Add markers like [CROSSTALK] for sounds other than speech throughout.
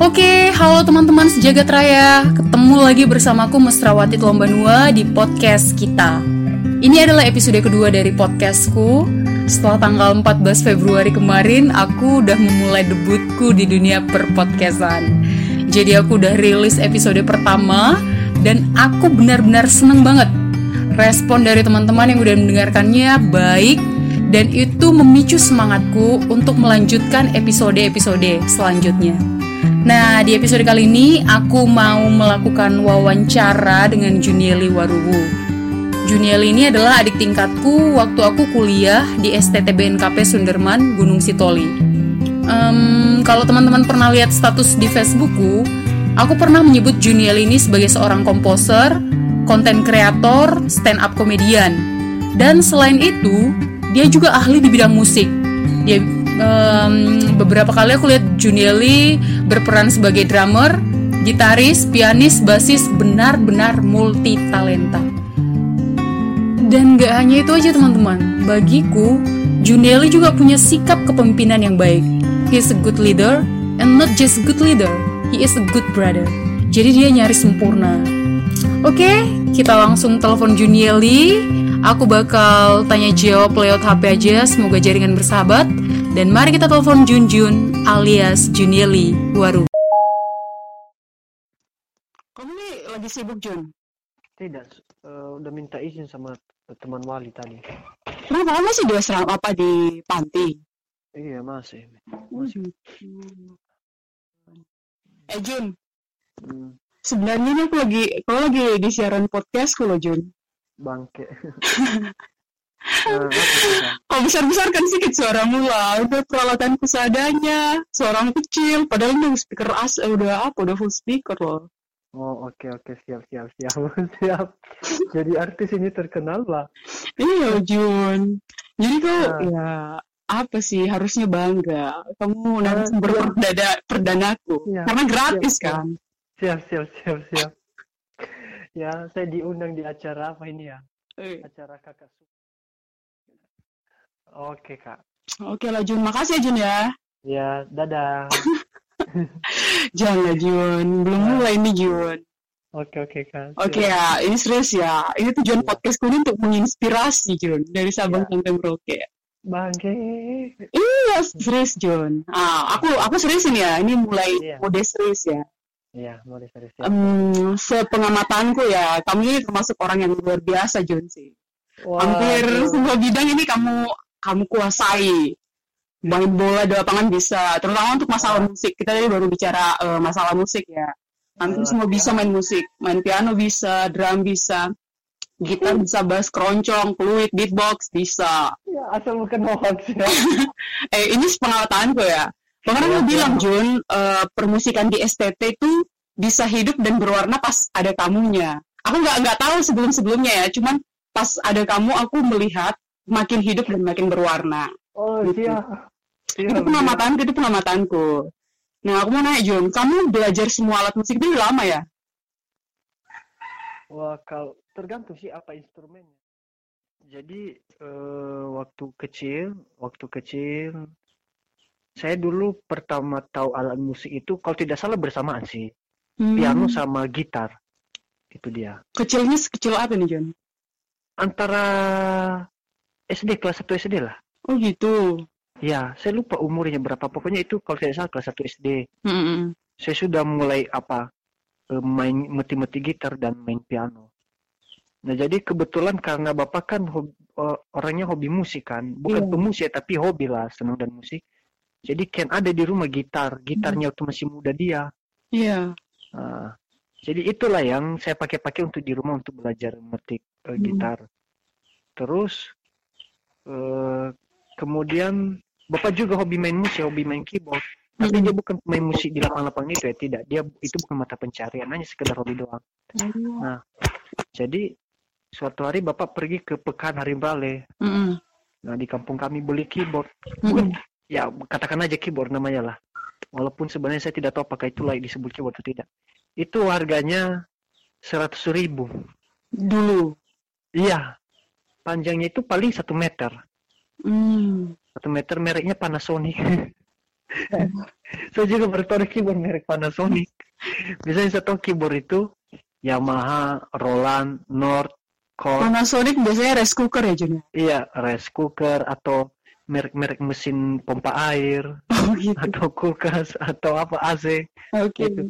Oke, halo teman-teman sejagat raya. Ketemu lagi bersamaku Mesrawati Telombanua di podcast kita. Ini adalah episode kedua dari podcastku. Setelah tanggal 14 Februari kemarin, aku udah memulai debutku di dunia perpodcastan. Jadi aku udah rilis episode pertama dan aku benar-benar seneng banget. Respon dari teman-teman yang udah mendengarkannya baik dan itu memicu semangatku untuk melanjutkan episode-episode selanjutnya. Nah, di episode kali ini aku mau melakukan wawancara dengan Junieli Waruwu. Junieli ini adalah adik tingkatku waktu aku kuliah di STTBNKP Sunderman, Gunung Sitoli. Um, kalau teman-teman pernah lihat status di Facebookku, aku pernah menyebut Junieli ini sebagai seorang komposer, konten kreator, stand up komedian. Dan selain itu, dia juga ahli di bidang musik. Dia um, beberapa kali aku lihat Junieli berperan sebagai drummer, gitaris, pianis, basis, benar-benar multi talenta. Dan gak hanya itu aja teman-teman, bagiku Junieli juga punya sikap kepemimpinan yang baik. He is a good leader, and not just good leader, he is a good brother. Jadi dia nyaris sempurna. Oke, kita langsung telepon Junieli. Aku bakal tanya jawab lewat HP aja, semoga jaringan bersahabat. Dan mari kita telepon Junjun alias Junieli Waru. Kamu nih lagi sibuk Jun? Tidak, uh, udah minta izin sama teman wali tadi. Kenapa kamu masih di asrama apa di panti? Iya masih. masih. Hmm. Eh Jun, Hmm, sebenarnya ini aku lagi, kalau lagi di siaran podcastku loh Jun. bangke. [LAUGHS] Eh, apa sih, Kak? Kalau besar-besar kan sedikit suaramu lah, udah peralatanku seadanya, suaramu kecil, padahal udah speaker as, eh, udah apa, udah full speaker loh. oh oke oke siap siap siap [LAUGHS] siap. Jadi artis ini terkenal lah. Iya Jun, jadi kau Ah. ya apa sih harusnya bangga, kamu narasumber iya. perdana perdanaku, Iya, karena gratis siap, siap. kan. Siap siap siap siap. Ya saya diundang di acara apa ini ya? Eh, Acara kakak. Oke kak. Oke lah Jun, makasih ya Jun ya. Ya dadah. [LAUGHS] Jangan Jun, belum mulai nih Jun. Oke oke kak. Oke ya, ini serius ya. Ini tujuan Iya. podcastku ini untuk menginspirasi Jun dari Sabang Iya. sampai Merauke. Bangke. Iya, serius Jun. Ah, aku aku serius ini ya. Ini mulai Iya. mode serius ya. Iya boleh serius. siap. Em, sepengamatanku ya, kamu ini termasuk orang yang luar biasa Jun sih. Hampir Waduh. semua bidang ini kamu kamu kuasai. Main bola di lapangan bisa, terutama untuk masalah musik. Kita tadi baru bicara eh, masalah musik ya. Hampir Wah, semua ya. bisa main musik. Main piano bisa, drum bisa, gitar bisa, bass, keroncong, fluid, beatbox bisa. Ya, asal bukan hoax ya. [LAUGHS] Eh ini pengalamanku ya. Iya, aku iya. bilang Jun, eh, permusikan di STT itu bisa hidup dan berwarna pas ada kamunya. Aku nggak nggak tahu sebelum sebelumnya ya, cuman pas ada kamu aku melihat makin hidup dan makin berwarna. Oh Gitu. iya. Iya, Itu pengamatanku, itu pengamatanku. Nah aku mau nanya Jun, kamu belajar semua alat musik itu lama ya? Wah, kalau tergantung sih apa instrumennya. Jadi eh, waktu kecil, waktu kecil, saya dulu pertama tahu alat musik itu kalau tidak salah bersamaan sih, Hmm, piano sama gitar. Itu dia. Kecilnya sekecil apa nih Jun? Antara SD kelas 1 SD lah. Oh gitu. Ya, saya lupa umurnya berapa. Pokoknya itu kalau tidak salah kelas 1 SD. Hmm, Saya sudah mulai apa eh, main meti-meti gitar dan main piano. Nah, jadi kebetulan karena Bapak kan hobi, eh, orangnya hobi musik kan, bukan Iya. pemusik tapi hobi lah senang dan musik. Jadi Ken ada di rumah gitar, gitarnya waktu masih muda dia. Iya. Nah, jadi itulah yang saya pakai-pakai untuk di rumah untuk belajar metik Hmm. gitar. Terus eh, kemudian Bapak juga hobi main musik, hobi main keyboard. Tapi Hmm. dia bukan pemain musik di lapangan-lapangan itu ya, tidak. Dia itu bukan mata pencarian, hanya sekedar hobi doang. Jadi suatu hari Bapak pergi ke Pekan Harimbale. Hmm, Nah, di kampung kami beli keyboard. hmm, Bukan, ya katakan aja keyboard namanya lah. Walaupun sebenarnya saya tidak tahu apakah itu layak disebut keyboard atau tidak. Itu harganya seratus ribu. Dulu. Iya, panjangnya itu paling satu meter. Hmm. Satu meter mereknya Panasonic. [LAUGHS] saya juga bertaruh keyboard merek Panasonic. Biasanya saya tahu keyboard itu Yamaha, Roland, Nord, Korg. Panasonic biasanya rice cooker ya Jun? Iya, rice cooker atau merek-merek mesin pompa air Oh gitu. atau kulkas atau apa AC. Oke. Gitu.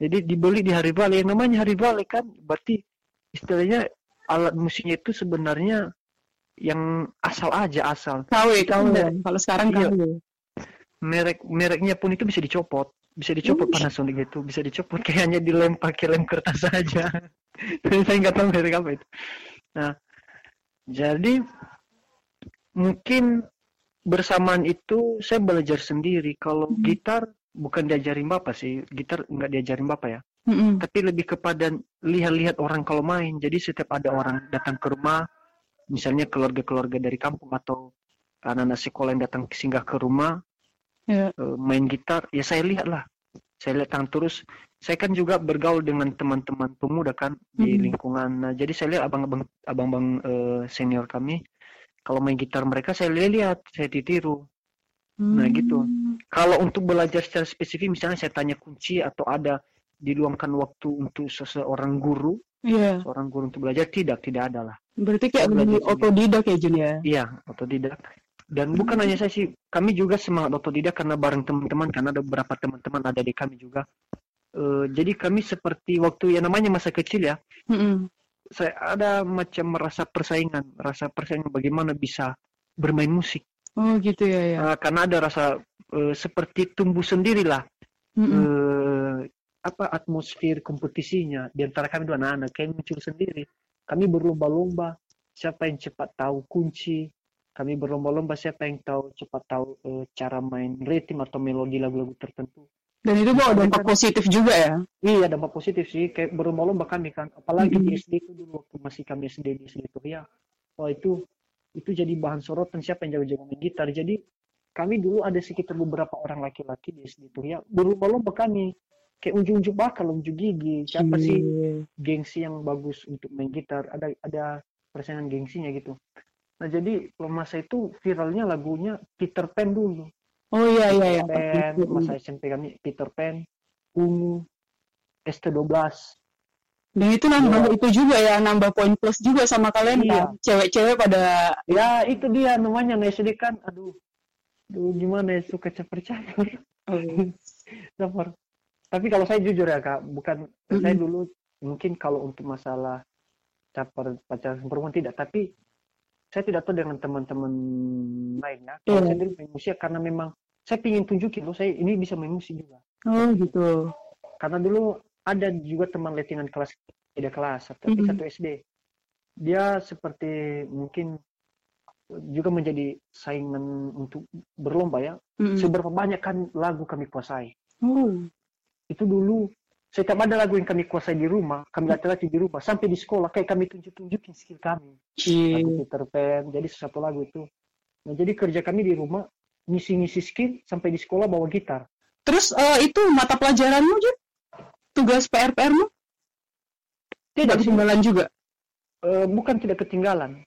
Jadi dibeli di hari balik. Yang namanya hari balik kan berarti istilahnya alat musiknya itu sebenarnya yang asal aja asal. KW, KW. merek- Kalau sekarang Iya. KW. merek mereknya pun itu bisa dicopot bisa dicopot Hmm. Panasonic itu bisa dicopot [LAUGHS] kayaknya dilem pakai lem kertas saja [LAUGHS] saya nggak tahu merek apa itu nah jadi mungkin bersamaan itu saya belajar sendiri kalau Hmm. gitar bukan diajarin bapak sih gitar nggak diajarin bapak ya Mm-mm. tapi lebih kepada lihat-lihat orang kalau main jadi setiap ada orang datang ke rumah misalnya keluarga-keluarga dari kampung atau anak-anak sekolah yang datang singgah ke rumah Ya. eh, main gitar ya saya lihat lah saya lihat tangan terus saya kan juga bergaul dengan teman-teman pemuda kan di Mhm. lingkungan nah, jadi saya lihat abang-abang abang-abang eh, senior kami kalau main gitar mereka saya lihat saya ditiru Nah, gitu. Hmm. kalau untuk belajar secara spesifik misalnya saya tanya kunci atau ada diluangkan waktu untuk seseorang guru Iya. seorang guru untuk belajar tidak tidak ada lah Berarti kayak sendiri. otodidak ya Jun ya? iya otodidak dan bukan hanya saya sih kami juga semangat otodidak karena bareng teman-teman karena ada beberapa teman-teman ada di kami juga Eh, jadi kami seperti waktu yang namanya masa kecil ya Mm-mm. saya ada macam merasa persaingan rasa persaingan bagaimana bisa bermain musik Oh gitu ya ya. Eh, karena ada rasa eh, seperti tumbuh sendirilah Mm-mm. eh, apa atmosfer kompetisinya? Di antara kami dua anak-anak kayak muncul sendiri. Kami berlomba-lomba siapa yang cepat tahu kunci? Kami berlomba-lomba siapa yang tahu cepat tahu eh, cara main ritme atau melodi lagu-lagu tertentu. Dan itu bawa dampak positif juga ya? iya dampak positif sih. Kayak berlomba-lomba kami kan. Apalagi di Mhm. SD itu dulu waktu masih kami SD di SD itu. Ya wah itu itu jadi bahan sorotan siapa yang jago-jago main gitar. Jadi kami dulu ada sekitar beberapa orang laki-laki di SD itu. Ya berlomba-lomba kami kayak unjuk-unjuk bakal unjuk gigi. Siapa sih Iya. gengsi yang bagus untuk main gitar? Ada ada persaingan gengsinya gitu. Nah jadi masa itu viralnya lagunya Peter Pan dulu. Oh iya iya iya. Pan masa SMP kami Peter Pan Ungu ST12 Dan itu nambah itu juga ya, nambah poin plus juga sama kalian Iya. kan. Cewek-cewek pada ya itu dia namanya nah SD kan aduh. Aduh gimana ya suka caper-caper. [LAUGHS] Caper tapi kalau saya jujur ya kak bukan saya Mm-mm. dulu mungkin kalau untuk masalah caper pacaran perempuan tidak tapi saya tidak tahu dengan teman-teman lain ya kalau Iya. saya dulu main musik karena memang saya ingin tunjukin loh saya ini bisa main musik juga Oh gitu. karena dulu ada juga teman lettingan kelas beda kelas tapi Mhm. satu SD dia seperti mungkin juga menjadi saingan untuk berlomba ya Mm-mm. seberapa banyak kan lagu kami kuasai Oh. Itu dulu setiap ada lagu yang kami kuasai di rumah kami latih-latih di rumah sampai di sekolah kayak kami tunjuk-tunjukin skill kami lagu Peter Pan jadi satu lagu itu nah jadi kerja kami di rumah ngisi-ngisi skill sampai di sekolah bawa gitar Terus eh, itu mata pelajaranmu Jun? Tugas PR-PR-mu? tidak Tidak ketinggalan juga. Eh, bukan tidak ketinggalan.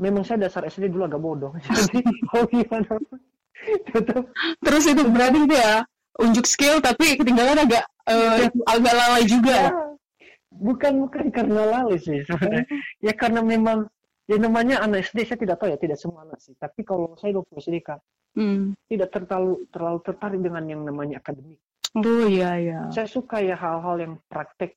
Memang saya dasar SD dulu agak bodoh. [LAUGHS] Jadi mau gimana? Tetap Terus itu berarti itu ya unjuk skill tapi ketinggalan agak eh, agak lalai juga. ya, bukan bukan karena lalai sih sebenarnya. Ya karena memang ya namanya anak SD saya tidak tahu ya tidak semua anak sih. Tapi kalau saya waktu SD kan Hmm. tidak terlalu terlalu tertarik dengan yang namanya akademik. Oh iya iya. Saya suka ya hal-hal yang praktek.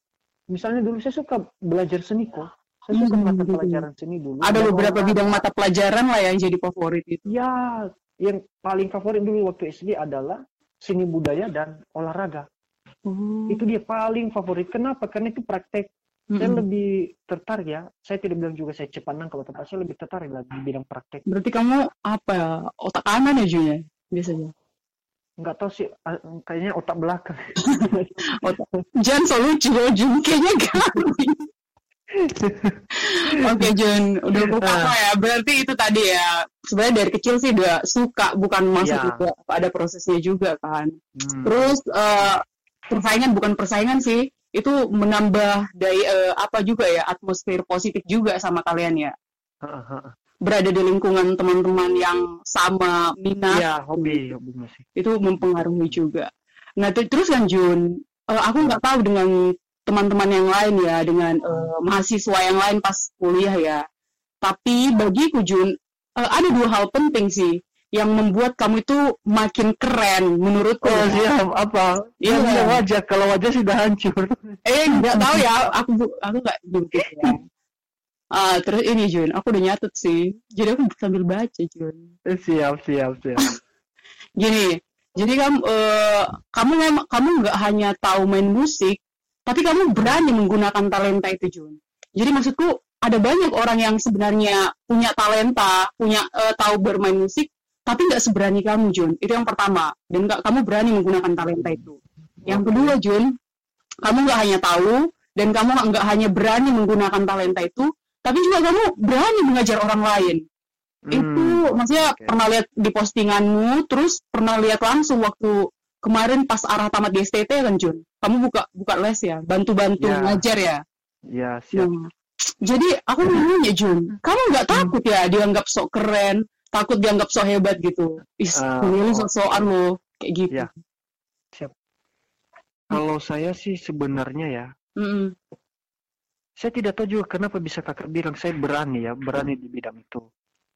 Misalnya dulu saya suka belajar seni kok. Saya suka Hmm, mata gitu. pelajaran seni dulu. Ada Dan beberapa olahraga. bidang mata pelajaran lah yang jadi favorit itu. Ya, yang paling favorit dulu waktu SD adalah seni budaya dan olahraga. Oh. Itu dia paling favorit. Kenapa? Karena itu praktek. Saya Mm-mm. lebih tertarik ya. Saya tidak bilang juga saya cepat nangkap atau apa. Saya lebih tertarik lah di bidang praktek. Berarti kamu apa ya? Otak kanan ya Jun ya? Biasanya. Nggak tahu sih, ah, kayaknya otak belakang. [LAUGHS] Otak. Jangan ya Jun. Kayaknya garing. [LAUGHS] [LAUGHS] Oke Jun, udah buka apa ya? Berarti itu tadi ya. Sebenarnya dari kecil sih udah suka, bukan masuk Iya. juga. Ada prosesnya juga kan. Hmm. Terus eh, persaingan bukan persaingan sih, itu menambah dari eh, apa juga ya atmosfer positif juga sama kalian ya. Ha. berada di lingkungan teman-teman yang sama minat Iya, hobi, hobi musik. itu mempengaruhi juga. Nah ter- terus kan Jun, eh, aku nggak tahu dengan teman-teman yang lain ya, dengan eh, mahasiswa yang lain pas kuliah ya. Tapi bagiku Jun, eh, ada dua hal penting sih yang membuat kamu itu makin keren menurutku. Oh, ya. siap, apa? Iya. Iya, wajah. Kalau wajah sudah hancur. Eh [LAUGHS] nggak tahu ya, aku aku nggak gitu ya. Ah, terus ini Jun, aku udah nyatet sih. Jadi aku sambil baca Jun. siap, siap, siap. [LAUGHS] Gini, jadi kamu eh, kamu kamu nggak hanya tahu main musik, tapi kamu berani menggunakan talenta itu Jun. Jadi maksudku ada banyak orang yang sebenarnya punya talenta, punya eh, tahu bermain musik, tapi nggak seberani kamu Jun. Itu yang pertama. Dan nggak kamu berani menggunakan talenta itu. Yang kedua Jun, kamu nggak hanya tahu dan kamu nggak hanya berani menggunakan talenta itu, tapi juga kamu berani mengajar orang lain itu Hmm, maksudnya oke. pernah lihat di postinganmu terus pernah lihat langsung waktu kemarin pas arah tamat di STT kan Jun kamu buka buka les ya bantu-bantu Ya. ngajar ya Ya, siap. Nah, jadi aku nanya Jun kamu nggak takut ya dianggap sok keren takut dianggap sok hebat gitu is Ah, lu oh, sok-sokan lo kayak gitu Ya. Kalau saya sih sebenarnya ya, Mm-mm. saya tidak tahu juga kenapa bisa kakak bilang saya berani ya, berani di bidang itu.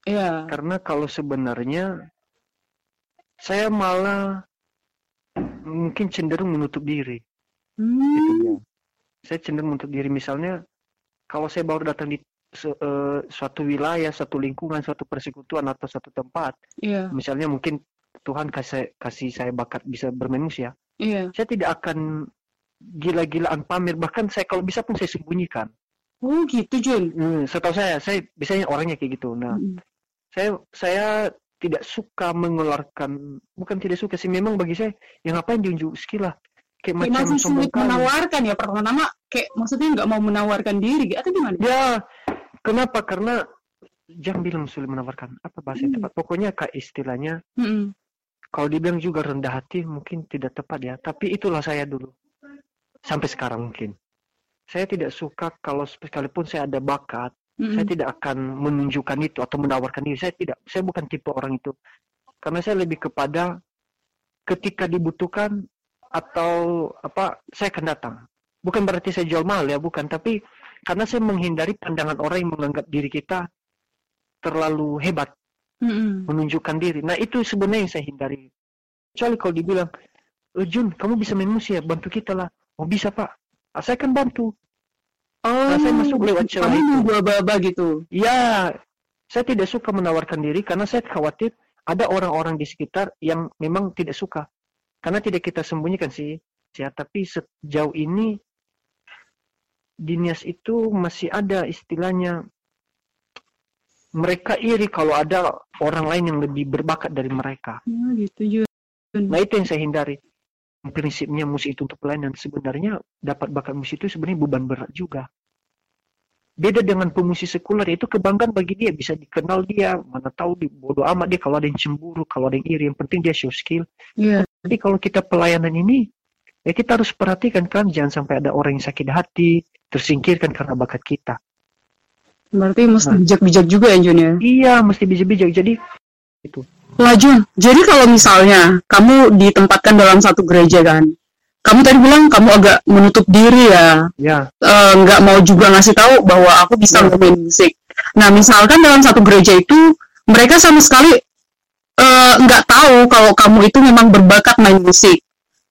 Iya. Karena kalau sebenarnya saya malah mungkin cenderung menutup diri. Itu dia. Hmm. Saya cenderung menutup diri. Misalnya kalau saya baru datang di se- eh, suatu wilayah, suatu lingkungan, suatu persekutuan atau suatu tempat, Iya. misalnya mungkin Tuhan kasih kasih saya bakat bisa bermain musik ya, Iya. saya tidak akan gila-gilaan pamer. Bahkan saya kalau bisa pun saya sembunyikan. Oh gitu Jun. Hmm, setahu saya, saya biasanya orangnya kayak gitu. Nah, Mm-mm. saya saya tidak suka mengeluarkan bukan tidak suka sih memang bagi saya yang ngapain diunjuk skill lah kayak Kayak macam masih sulit menawarkan ya pertama kayak maksudnya nggak mau menawarkan diri atau gimana? ya kenapa karena jangan bilang sulit menawarkan apa bahasa yang Hmm. tepat pokoknya kayak istilahnya Mm-mm. kalau dibilang juga rendah hati mungkin tidak tepat ya tapi itulah saya dulu sampai sekarang mungkin saya tidak suka kalau sekalipun saya ada bakat Mm-mm. saya tidak akan menunjukkan itu atau menawarkan diri. Saya tidak saya bukan tipe orang itu. Karena saya lebih kepada ketika dibutuhkan atau apa saya akan datang. Bukan berarti saya jual mahal ya bukan. Tapi karena saya menghindari pandangan orang yang menganggap diri kita terlalu hebat Mm-mm. menunjukkan diri. Nah itu sebenarnya yang saya hindari. Kecuali kalau dibilang "Eh, Jun kamu bisa main musik ya? Bantu kita lah. Oh bisa pak. Ah, saya akan bantu Oh, saya masuk lewat celah kamu itu. aba-aba gitu. Ya, saya tidak suka menawarkan diri karena saya khawatir ada orang-orang di sekitar yang memang tidak suka. Karena tidak kita sembunyikan sih, ya. Tapi sejauh ini di Nias itu masih ada istilahnya mereka iri kalau ada orang lain yang lebih berbakat dari mereka. Oh, gitu Jun. Nah itu yang saya hindari. Prinsipnya musik itu untuk pelayanan sebenarnya dapat bakat musik itu sebenarnya beban berat juga. Beda dengan pemusik sekuler itu kebanggaan bagi dia bisa dikenal dia mana tahu di bodoh amat dia kalau ada yang cemburu kalau ada yang iri yang penting dia show skill. Iya. Tapi kalau kita pelayanan ini ya kita harus perhatikan kan jangan sampai ada orang yang sakit hati tersingkirkan karena bakat kita. Berarti mesti Nah. bijak-bijak juga ya Jun ya. Iya mesti bijak-bijak jadi Lah Jun, jadi kalau misalnya kamu ditempatkan dalam satu gereja kan, kamu tadi bilang kamu agak menutup diri ya, ya nggak mau juga ngasih tahu bahwa aku bisa Ya. main musik. Nah misalkan dalam satu gereja itu mereka sama sekali eh, nggak tahu kalau kamu itu memang berbakat main musik,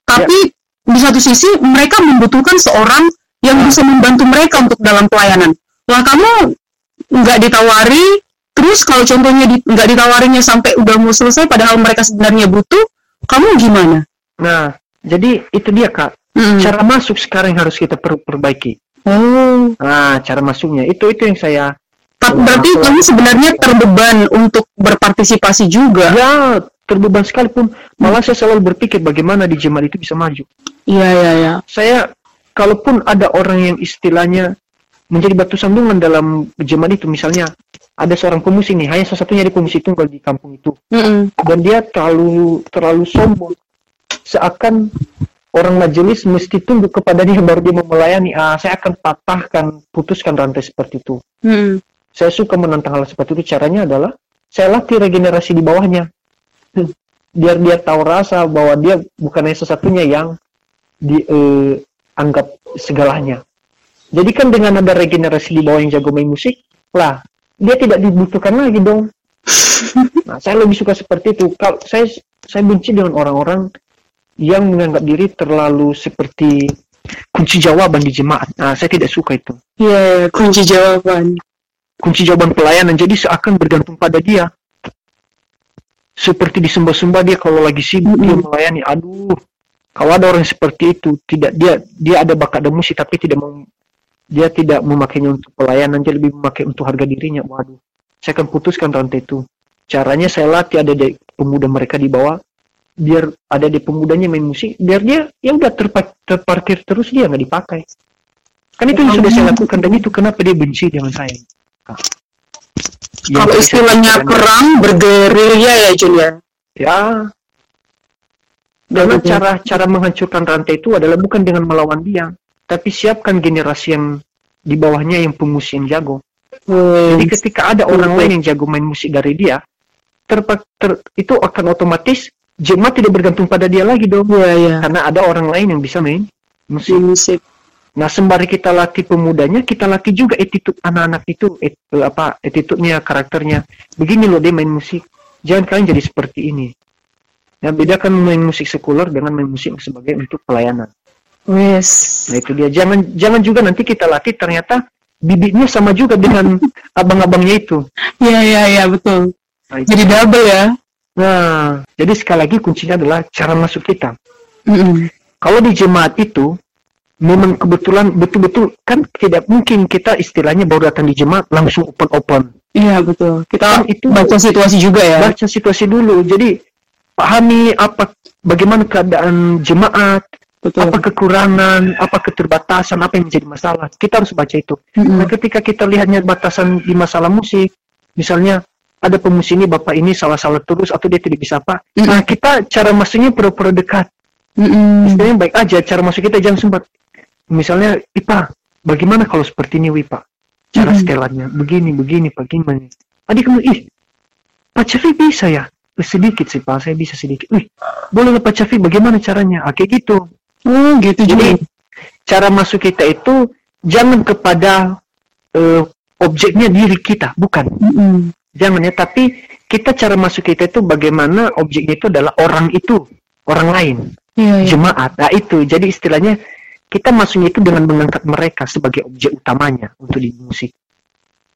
tapi di satu sisi mereka membutuhkan seorang yang Ya. bisa membantu mereka untuk dalam pelayanan. Lah kamu nggak ditawari, terus kalau contohnya di- nggak ditawarinya sampai udah mau selesai, padahal mereka sebenarnya butuh, kamu gimana? nah jadi itu dia kak Mm. cara masuk sekarang harus kita per- perbaiki. Oh, Nah, cara masuknya itu itu yang saya tapi berarti aku- kamu sebenarnya terbeban untuk berpartisipasi juga. ya terbeban sekalipun. Malah saya selalu berpikir bagaimana di jemaat itu bisa maju. Iya, iya, iya. Saya kalaupun ada orang yang istilahnya menjadi batu sandungan dalam jemaat itu, misalnya ada seorang pemusik nih, hanya salah satunya di pemusik tunggal di kampung itu, Mm-mm. dan dia terlalu terlalu sombong, seakan orang majelis mesti tunduk kepada dia baru dia mau melayani. Ah, saya akan patahkan, putuskan rantai seperti itu. Mm-mm. saya suka menantang hal seperti itu caranya adalah saya latih regenerasi di bawahnya biar dia tahu rasa bahwa dia bukan hanya satu-satunya yang dianggap eh, segalanya jadi kan dengan ada regenerasi di bawah yang jago main musik lah dia tidak dibutuhkan lagi dong [LAUGHS] nah saya lebih suka seperti itu kalau saya saya benci dengan orang-orang yang menganggap diri terlalu seperti kunci jawaban di jemaat. Nah, saya tidak suka itu. Iya, yeah, kunci jawaban. Kunci jawaban pelayanan. Jadi seakan bergantung pada dia. Seperti disembah-sembah dia kalau lagi sibuk mm -hmm. dia melayani. Aduh, kalau ada orang seperti itu, tidak dia dia ada bakat dan musik tapi tidak mau dia tidak memakainya untuk pelayanan, dia lebih memakai untuk harga dirinya. Waduh, saya akan putuskan rantai itu. Caranya saya latih ada di pemuda mereka di bawah. Biar ada di pemudanya main musik biar dia ya udah terpa terparkir terus dia nggak dipakai. Kan itu yang sudah saya lakukan dan itu kenapa dia benci dengan saya. Kalau istilahnya perang bergerilya ya Jun ya. Ya karena cara cara menghancurkan rantai itu adalah bukan dengan melawan dia tapi siapkan generasi yang di bawahnya yang pemusik yang jago hmm. jadi ketika ada orang lain yang jago main musik dari dia ter, ter, itu akan otomatis jemaat tidak bergantung pada dia lagi dong. Iya, iya. Karena ada orang lain yang bisa main musik. musik. Nah, sembari kita latih pemudanya, kita latih juga attitude anak-anak itu, et, eh, apa, attitude-nya, karakternya. Begini loh dia main musik. Jangan kalian jadi seperti ini. Nah, bedakan main musik sekuler dengan main musik sebagai untuk pelayanan. Yes. Nah, itu dia. Jangan jangan juga nanti kita latih ternyata bibitnya sama juga dengan [LAUGHS] abang-abangnya itu. Iya, iya, iya, betul. Nah, Jadi double ya. Nah, jadi sekali lagi kuncinya adalah cara masuk kita. Mm-hmm. Kalau di jemaat itu, memang kebetulan betul-betul kan tidak mungkin kita istilahnya baru datang di jemaat langsung open-open. Iya betul. Kita kan itu baca situasi juga ya. Baca situasi dulu. Jadi pahami apa bagaimana keadaan jemaat, Betul. apa kekurangan, apa keterbatasan, apa yang menjadi masalah. Kita harus baca itu. Mm-hmm. Nah, ketika kita lihatnya batasan di masalah musik, misalnya ada pemusik ini bapak ini salah-salah terus atau dia tidak bisa apa mm -hmm. nah kita cara masuknya pura-pura dekat mm -hmm. baik aja cara masuk kita jangan sempat misalnya Ipa bagaimana kalau seperti ini Wipa cara mm -hmm. setelannya begini begini bagaimana adik kamu ih Pak Cafi bisa ya sedikit sih Pak saya bisa sedikit Wih, boleh Pak Cafi bagaimana caranya ah, kayak gitu oh gitu jadi cara masuk kita itu jangan kepada uh, objeknya diri kita bukan. Mm -hmm jangan ya tapi kita cara masuk kita itu bagaimana objeknya itu adalah orang itu orang lain. Iya, iya. jemaat. Nah itu. Jadi istilahnya kita masuknya itu dengan mengangkat mereka sebagai objek utamanya untuk di musik.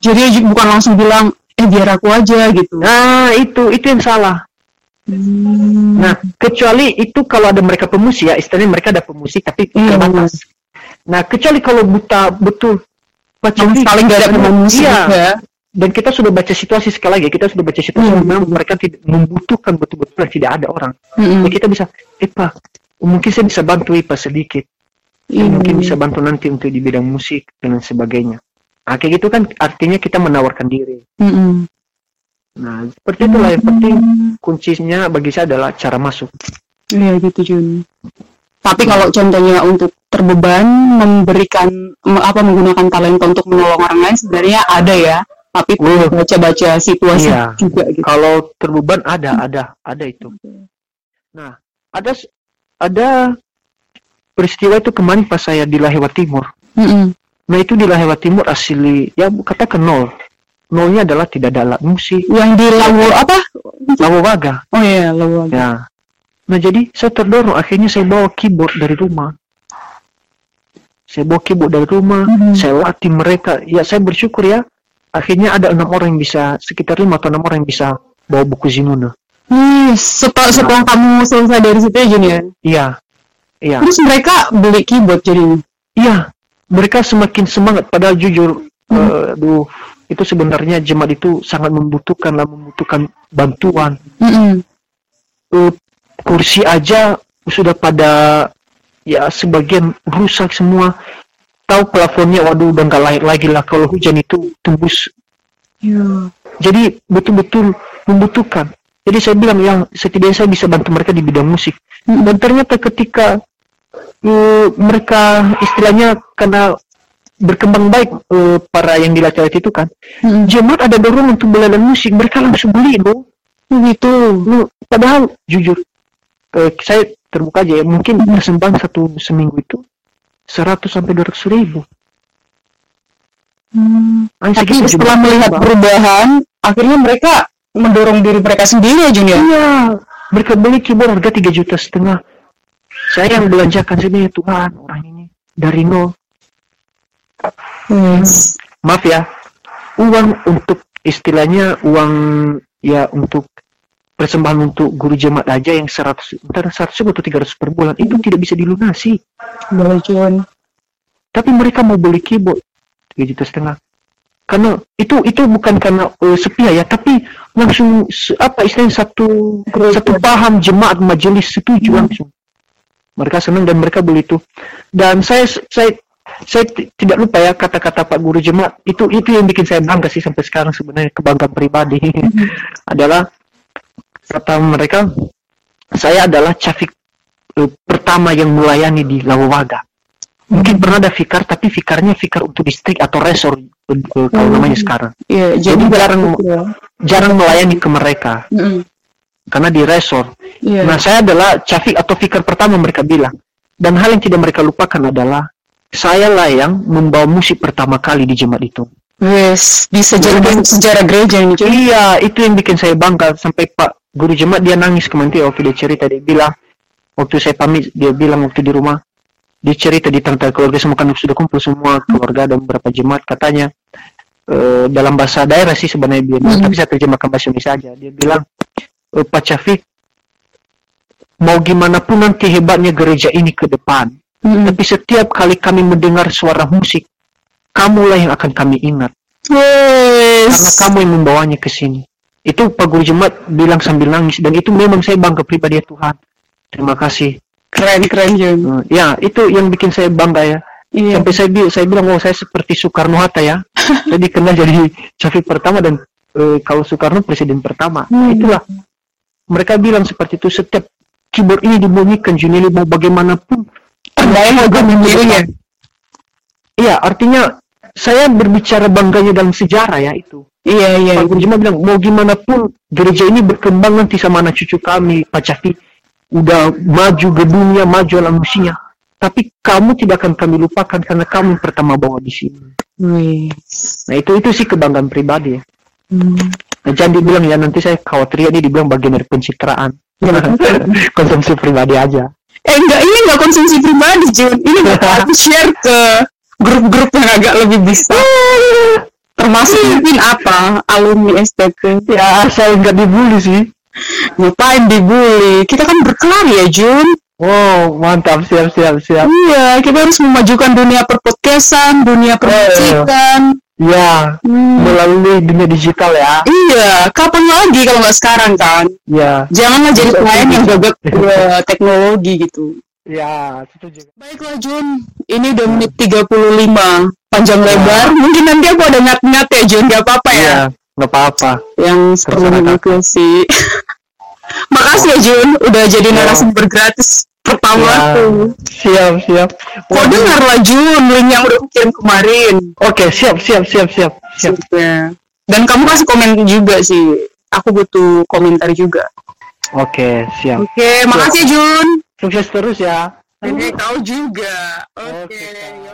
Jadi bukan langsung bilang eh biar aku aja gitu. Nah itu. Itu yang salah. Nah kecuali itu kalau ada mereka pemusik ya istilahnya mereka ada pemusik tapi iya, terbatas nah kecuali kalau buta betul paling gak ada pemusik iya, ya dan kita sudah baca situasi sekali lagi kita sudah baca situasi mm. memang mereka tidak membutuhkan betul-betul tidak ada orang mm. ya kita bisa eh pak mungkin saya bisa bantu Ipa sedikit mm. mungkin bisa bantu nanti untuk di bidang musik dan sebagainya nah, kayak gitu kan artinya kita menawarkan diri mm. Nah seperti itulah yang penting kuncinya bagi saya adalah cara masuk iya gitu Jun tapi kalau contohnya untuk terbeban memberikan apa menggunakan talenta untuk menolong orang lain sebenarnya ada ya tapi uh, baca-baca situasi iya. juga gitu. Kalau terbeban ada, ada, ada itu. Nah, ada ada peristiwa itu kemarin pas saya di Lahewa Timur. Mm -hmm. Nah itu di Lahewa Timur asli ya katakan nol. Nolnya adalah tidak ada alat musik. Yang di Lawu apa? Lawu Waga. Oh iya, Lawu Waga. Ya. Nah jadi saya terdorong akhirnya saya bawa keyboard dari rumah. Saya bawa keyboard dari rumah, mm -hmm. saya latih mereka. Ya saya bersyukur ya akhirnya ada enam orang yang bisa sekitar lima atau enam orang yang bisa bawa buku Zinuna. Hmm, setelah nah. setelah kamu selesai dari situ ya Jun ya? Iya, iya. Terus mereka beli keyboard jadi? Iya, mereka semakin semangat. Padahal jujur, hmm. uh, duh, itu sebenarnya jemaat itu sangat membutuhkan lah, membutuhkan bantuan. Hmm. Uh, kursi aja sudah pada ya sebagian rusak semua tahu plafonnya waduh udah nggak layak lagi lah kalau hujan itu tembus ya. jadi betul-betul membutuhkan jadi saya bilang yang setidaknya saya bisa bantu mereka di bidang musik dan ternyata ketika uh, mereka istilahnya karena berkembang baik eh, para yang dilatih itu kan. Hmm. jemaat ada dorong untuk belajar musik mereka langsung beli loh Begitu. Lu- padahal jujur eh, saya terbuka aja ya mungkin persembahan satu seminggu itu 100 sampai 200 ribu. Hmm. Hanya Tapi setelah melihat perubahan, akhirnya mereka mendorong diri mereka sendiri ya Jun ya. iya. Mereka beli keyboard harga 3 juta setengah. Saya yang belanjakan sini Tuhan orang ini dari nol Yes. maaf ya uang untuk istilahnya uang ya untuk persembahan untuk guru jemaat aja yang 100 antara 100 atau 300 per bulan itu tidak bisa dilunasi. Boleh Jun. tapi mereka mau beli keyboard 3 juta setengah. Karena itu itu bukan karena eh, sepihak ya tapi langsung apa istilahnya satu satu paham jemaat majelis setuju langsung. Mereka senang dan mereka beli itu. Dan saya saya saya ti- tidak lupa ya kata-kata Pak Guru Jemaat itu itu yang bikin saya bangga sih sampai sekarang sebenarnya kebanggaan pribadi [LAUGHS] adalah kata mereka saya adalah cafik eh, pertama yang melayani di Lawawaga mungkin pernah ada fikar tapi fikarnya fikar untuk distrik atau resor eh, kalau Hmm. namanya sekarang Iya, Jadi jarang ya. jarang melayani ke mereka Mm-mm. karena di resor Iya. Nah, saya adalah cafik atau fikir pertama mereka bilang. Dan hal yang tidak mereka lupakan adalah saya lah yang membawa musik pertama kali di jemaat itu. Yes, di sejarah sejarah gereja ini. Iya, itu yang bikin saya bangga sampai Pak guru jemaat dia nangis kemarin waktu dia cerita dia bilang waktu saya pamit dia bilang waktu di rumah dia cerita di tentang keluarga semua kan sudah kumpul semua keluarga dan beberapa jemaat katanya eh, dalam bahasa daerah sih sebenarnya dia bilang, Hmm. tapi saya terjemahkan bahasa Indonesia aja dia bilang "Eh, Pak Cafik mau gimana pun nanti hebatnya gereja ini ke depan Mm-mm. tapi setiap kali kami mendengar suara musik kamulah yang akan kami ingat Yes. karena kamu yang membawanya ke sini. Itu Pak Guru Jemaat bilang sambil nangis dan itu memang saya bangga pribadi ya Tuhan. Terima kasih. keren keren. Eh, ya, itu yang bikin saya bangga ya. Iya. Sampai saya, saya bilang, oh saya seperti Soekarno Hatta ya. [LAUGHS] saya dikenal jadi Syafiq pertama dan eh, kalau Soekarno presiden pertama. Nah, Hmm. itulah. Mereka bilang seperti itu setiap keyboard ini dibunyikan Junili mau bagaimanapun. Terbayang agak memilihnya. Iya, artinya saya berbicara bangganya dalam sejarah ya itu. Iya iya. Pak Guru Jemaat bilang mau gimana pun gereja ini berkembang nanti sama anak cucu kami Pak Cafi udah maju gedungnya maju alam musinya tapi kamu tidak akan kami lupakan karena kamu yang pertama bawa di sini Wis. nah itu itu sih kebanggaan pribadi ya Hmm. nah, jangan dibilang ya nanti saya khawatir ya ini dibilang bagian dari pencitraan [LAUGHS] konsumsi pribadi aja Eh enggak, ini enggak konsumsi pribadi Jun. Ini bakal [LAUGHS] aku share ke grup-grup yang agak lebih besar. Termasuk mungkin apa? Alumni STK. ya saya nggak dibully sih Ngapain dibully? Kita kan berkelari ya Jun. wow mantap siap siap siap Iya, kita harus memajukan dunia perpodcastan, dunia permusikan. Ya Hmm. melalui dunia digital ya Iya, kapan lagi kalau nggak sekarang kan? ya Janganlah jadi pemain yang gagap eh, teknologi gitu. ya setuju Baiklah Jun, ini udah menit 35 panjang lebar. Mungkin nanti aku ada ngat-ngat ya Jun, gak apa-apa ya. Iya, nggak apa-apa. Yang perlu mengikuti. [LAUGHS] Makasih ya Jun, udah jadi Ya. narasumber gratis pertama Ya, tuh. siap, siap. Kau Waduh. dengar lah Jun, link yang udah aku kirim kemarin. Oke, siap, siap, siap, siap, siap. Ya. Dan kamu kasih komen juga sih. Aku butuh komentar juga. Oke, siap. Oke, makasih Jun. Sukses terus ya. Oke, kau juga. Oke. Ya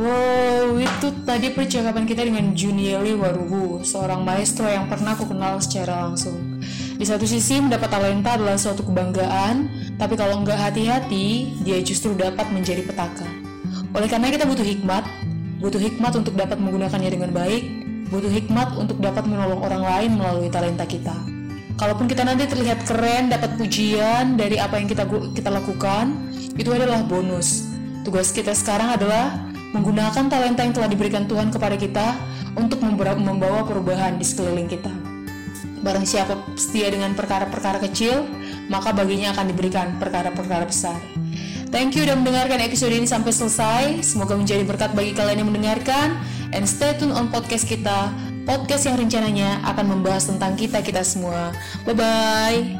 Wow, itu tadi percakapan kita dengan Junieli Warubu, seorang maestro yang pernah aku kenal secara langsung. Di satu sisi, mendapat talenta adalah suatu kebanggaan, tapi kalau nggak hati-hati, dia justru dapat menjadi petaka. Oleh karena kita butuh hikmat, butuh hikmat untuk dapat menggunakannya dengan baik, butuh hikmat untuk dapat menolong orang lain melalui talenta kita. Kalaupun kita nanti terlihat keren, dapat pujian dari apa yang kita kita lakukan, itu adalah bonus. Tugas kita sekarang adalah menggunakan talenta yang telah diberikan Tuhan kepada kita untuk membawa perubahan di sekeliling kita. Barang siapa setia dengan perkara-perkara kecil, maka baginya akan diberikan perkara-perkara besar. Thank you udah mendengarkan episode ini sampai selesai. Semoga menjadi berkat bagi kalian yang mendengarkan. And stay tune on podcast kita. Podcast yang rencananya akan membahas tentang kita-kita semua. Bye-bye.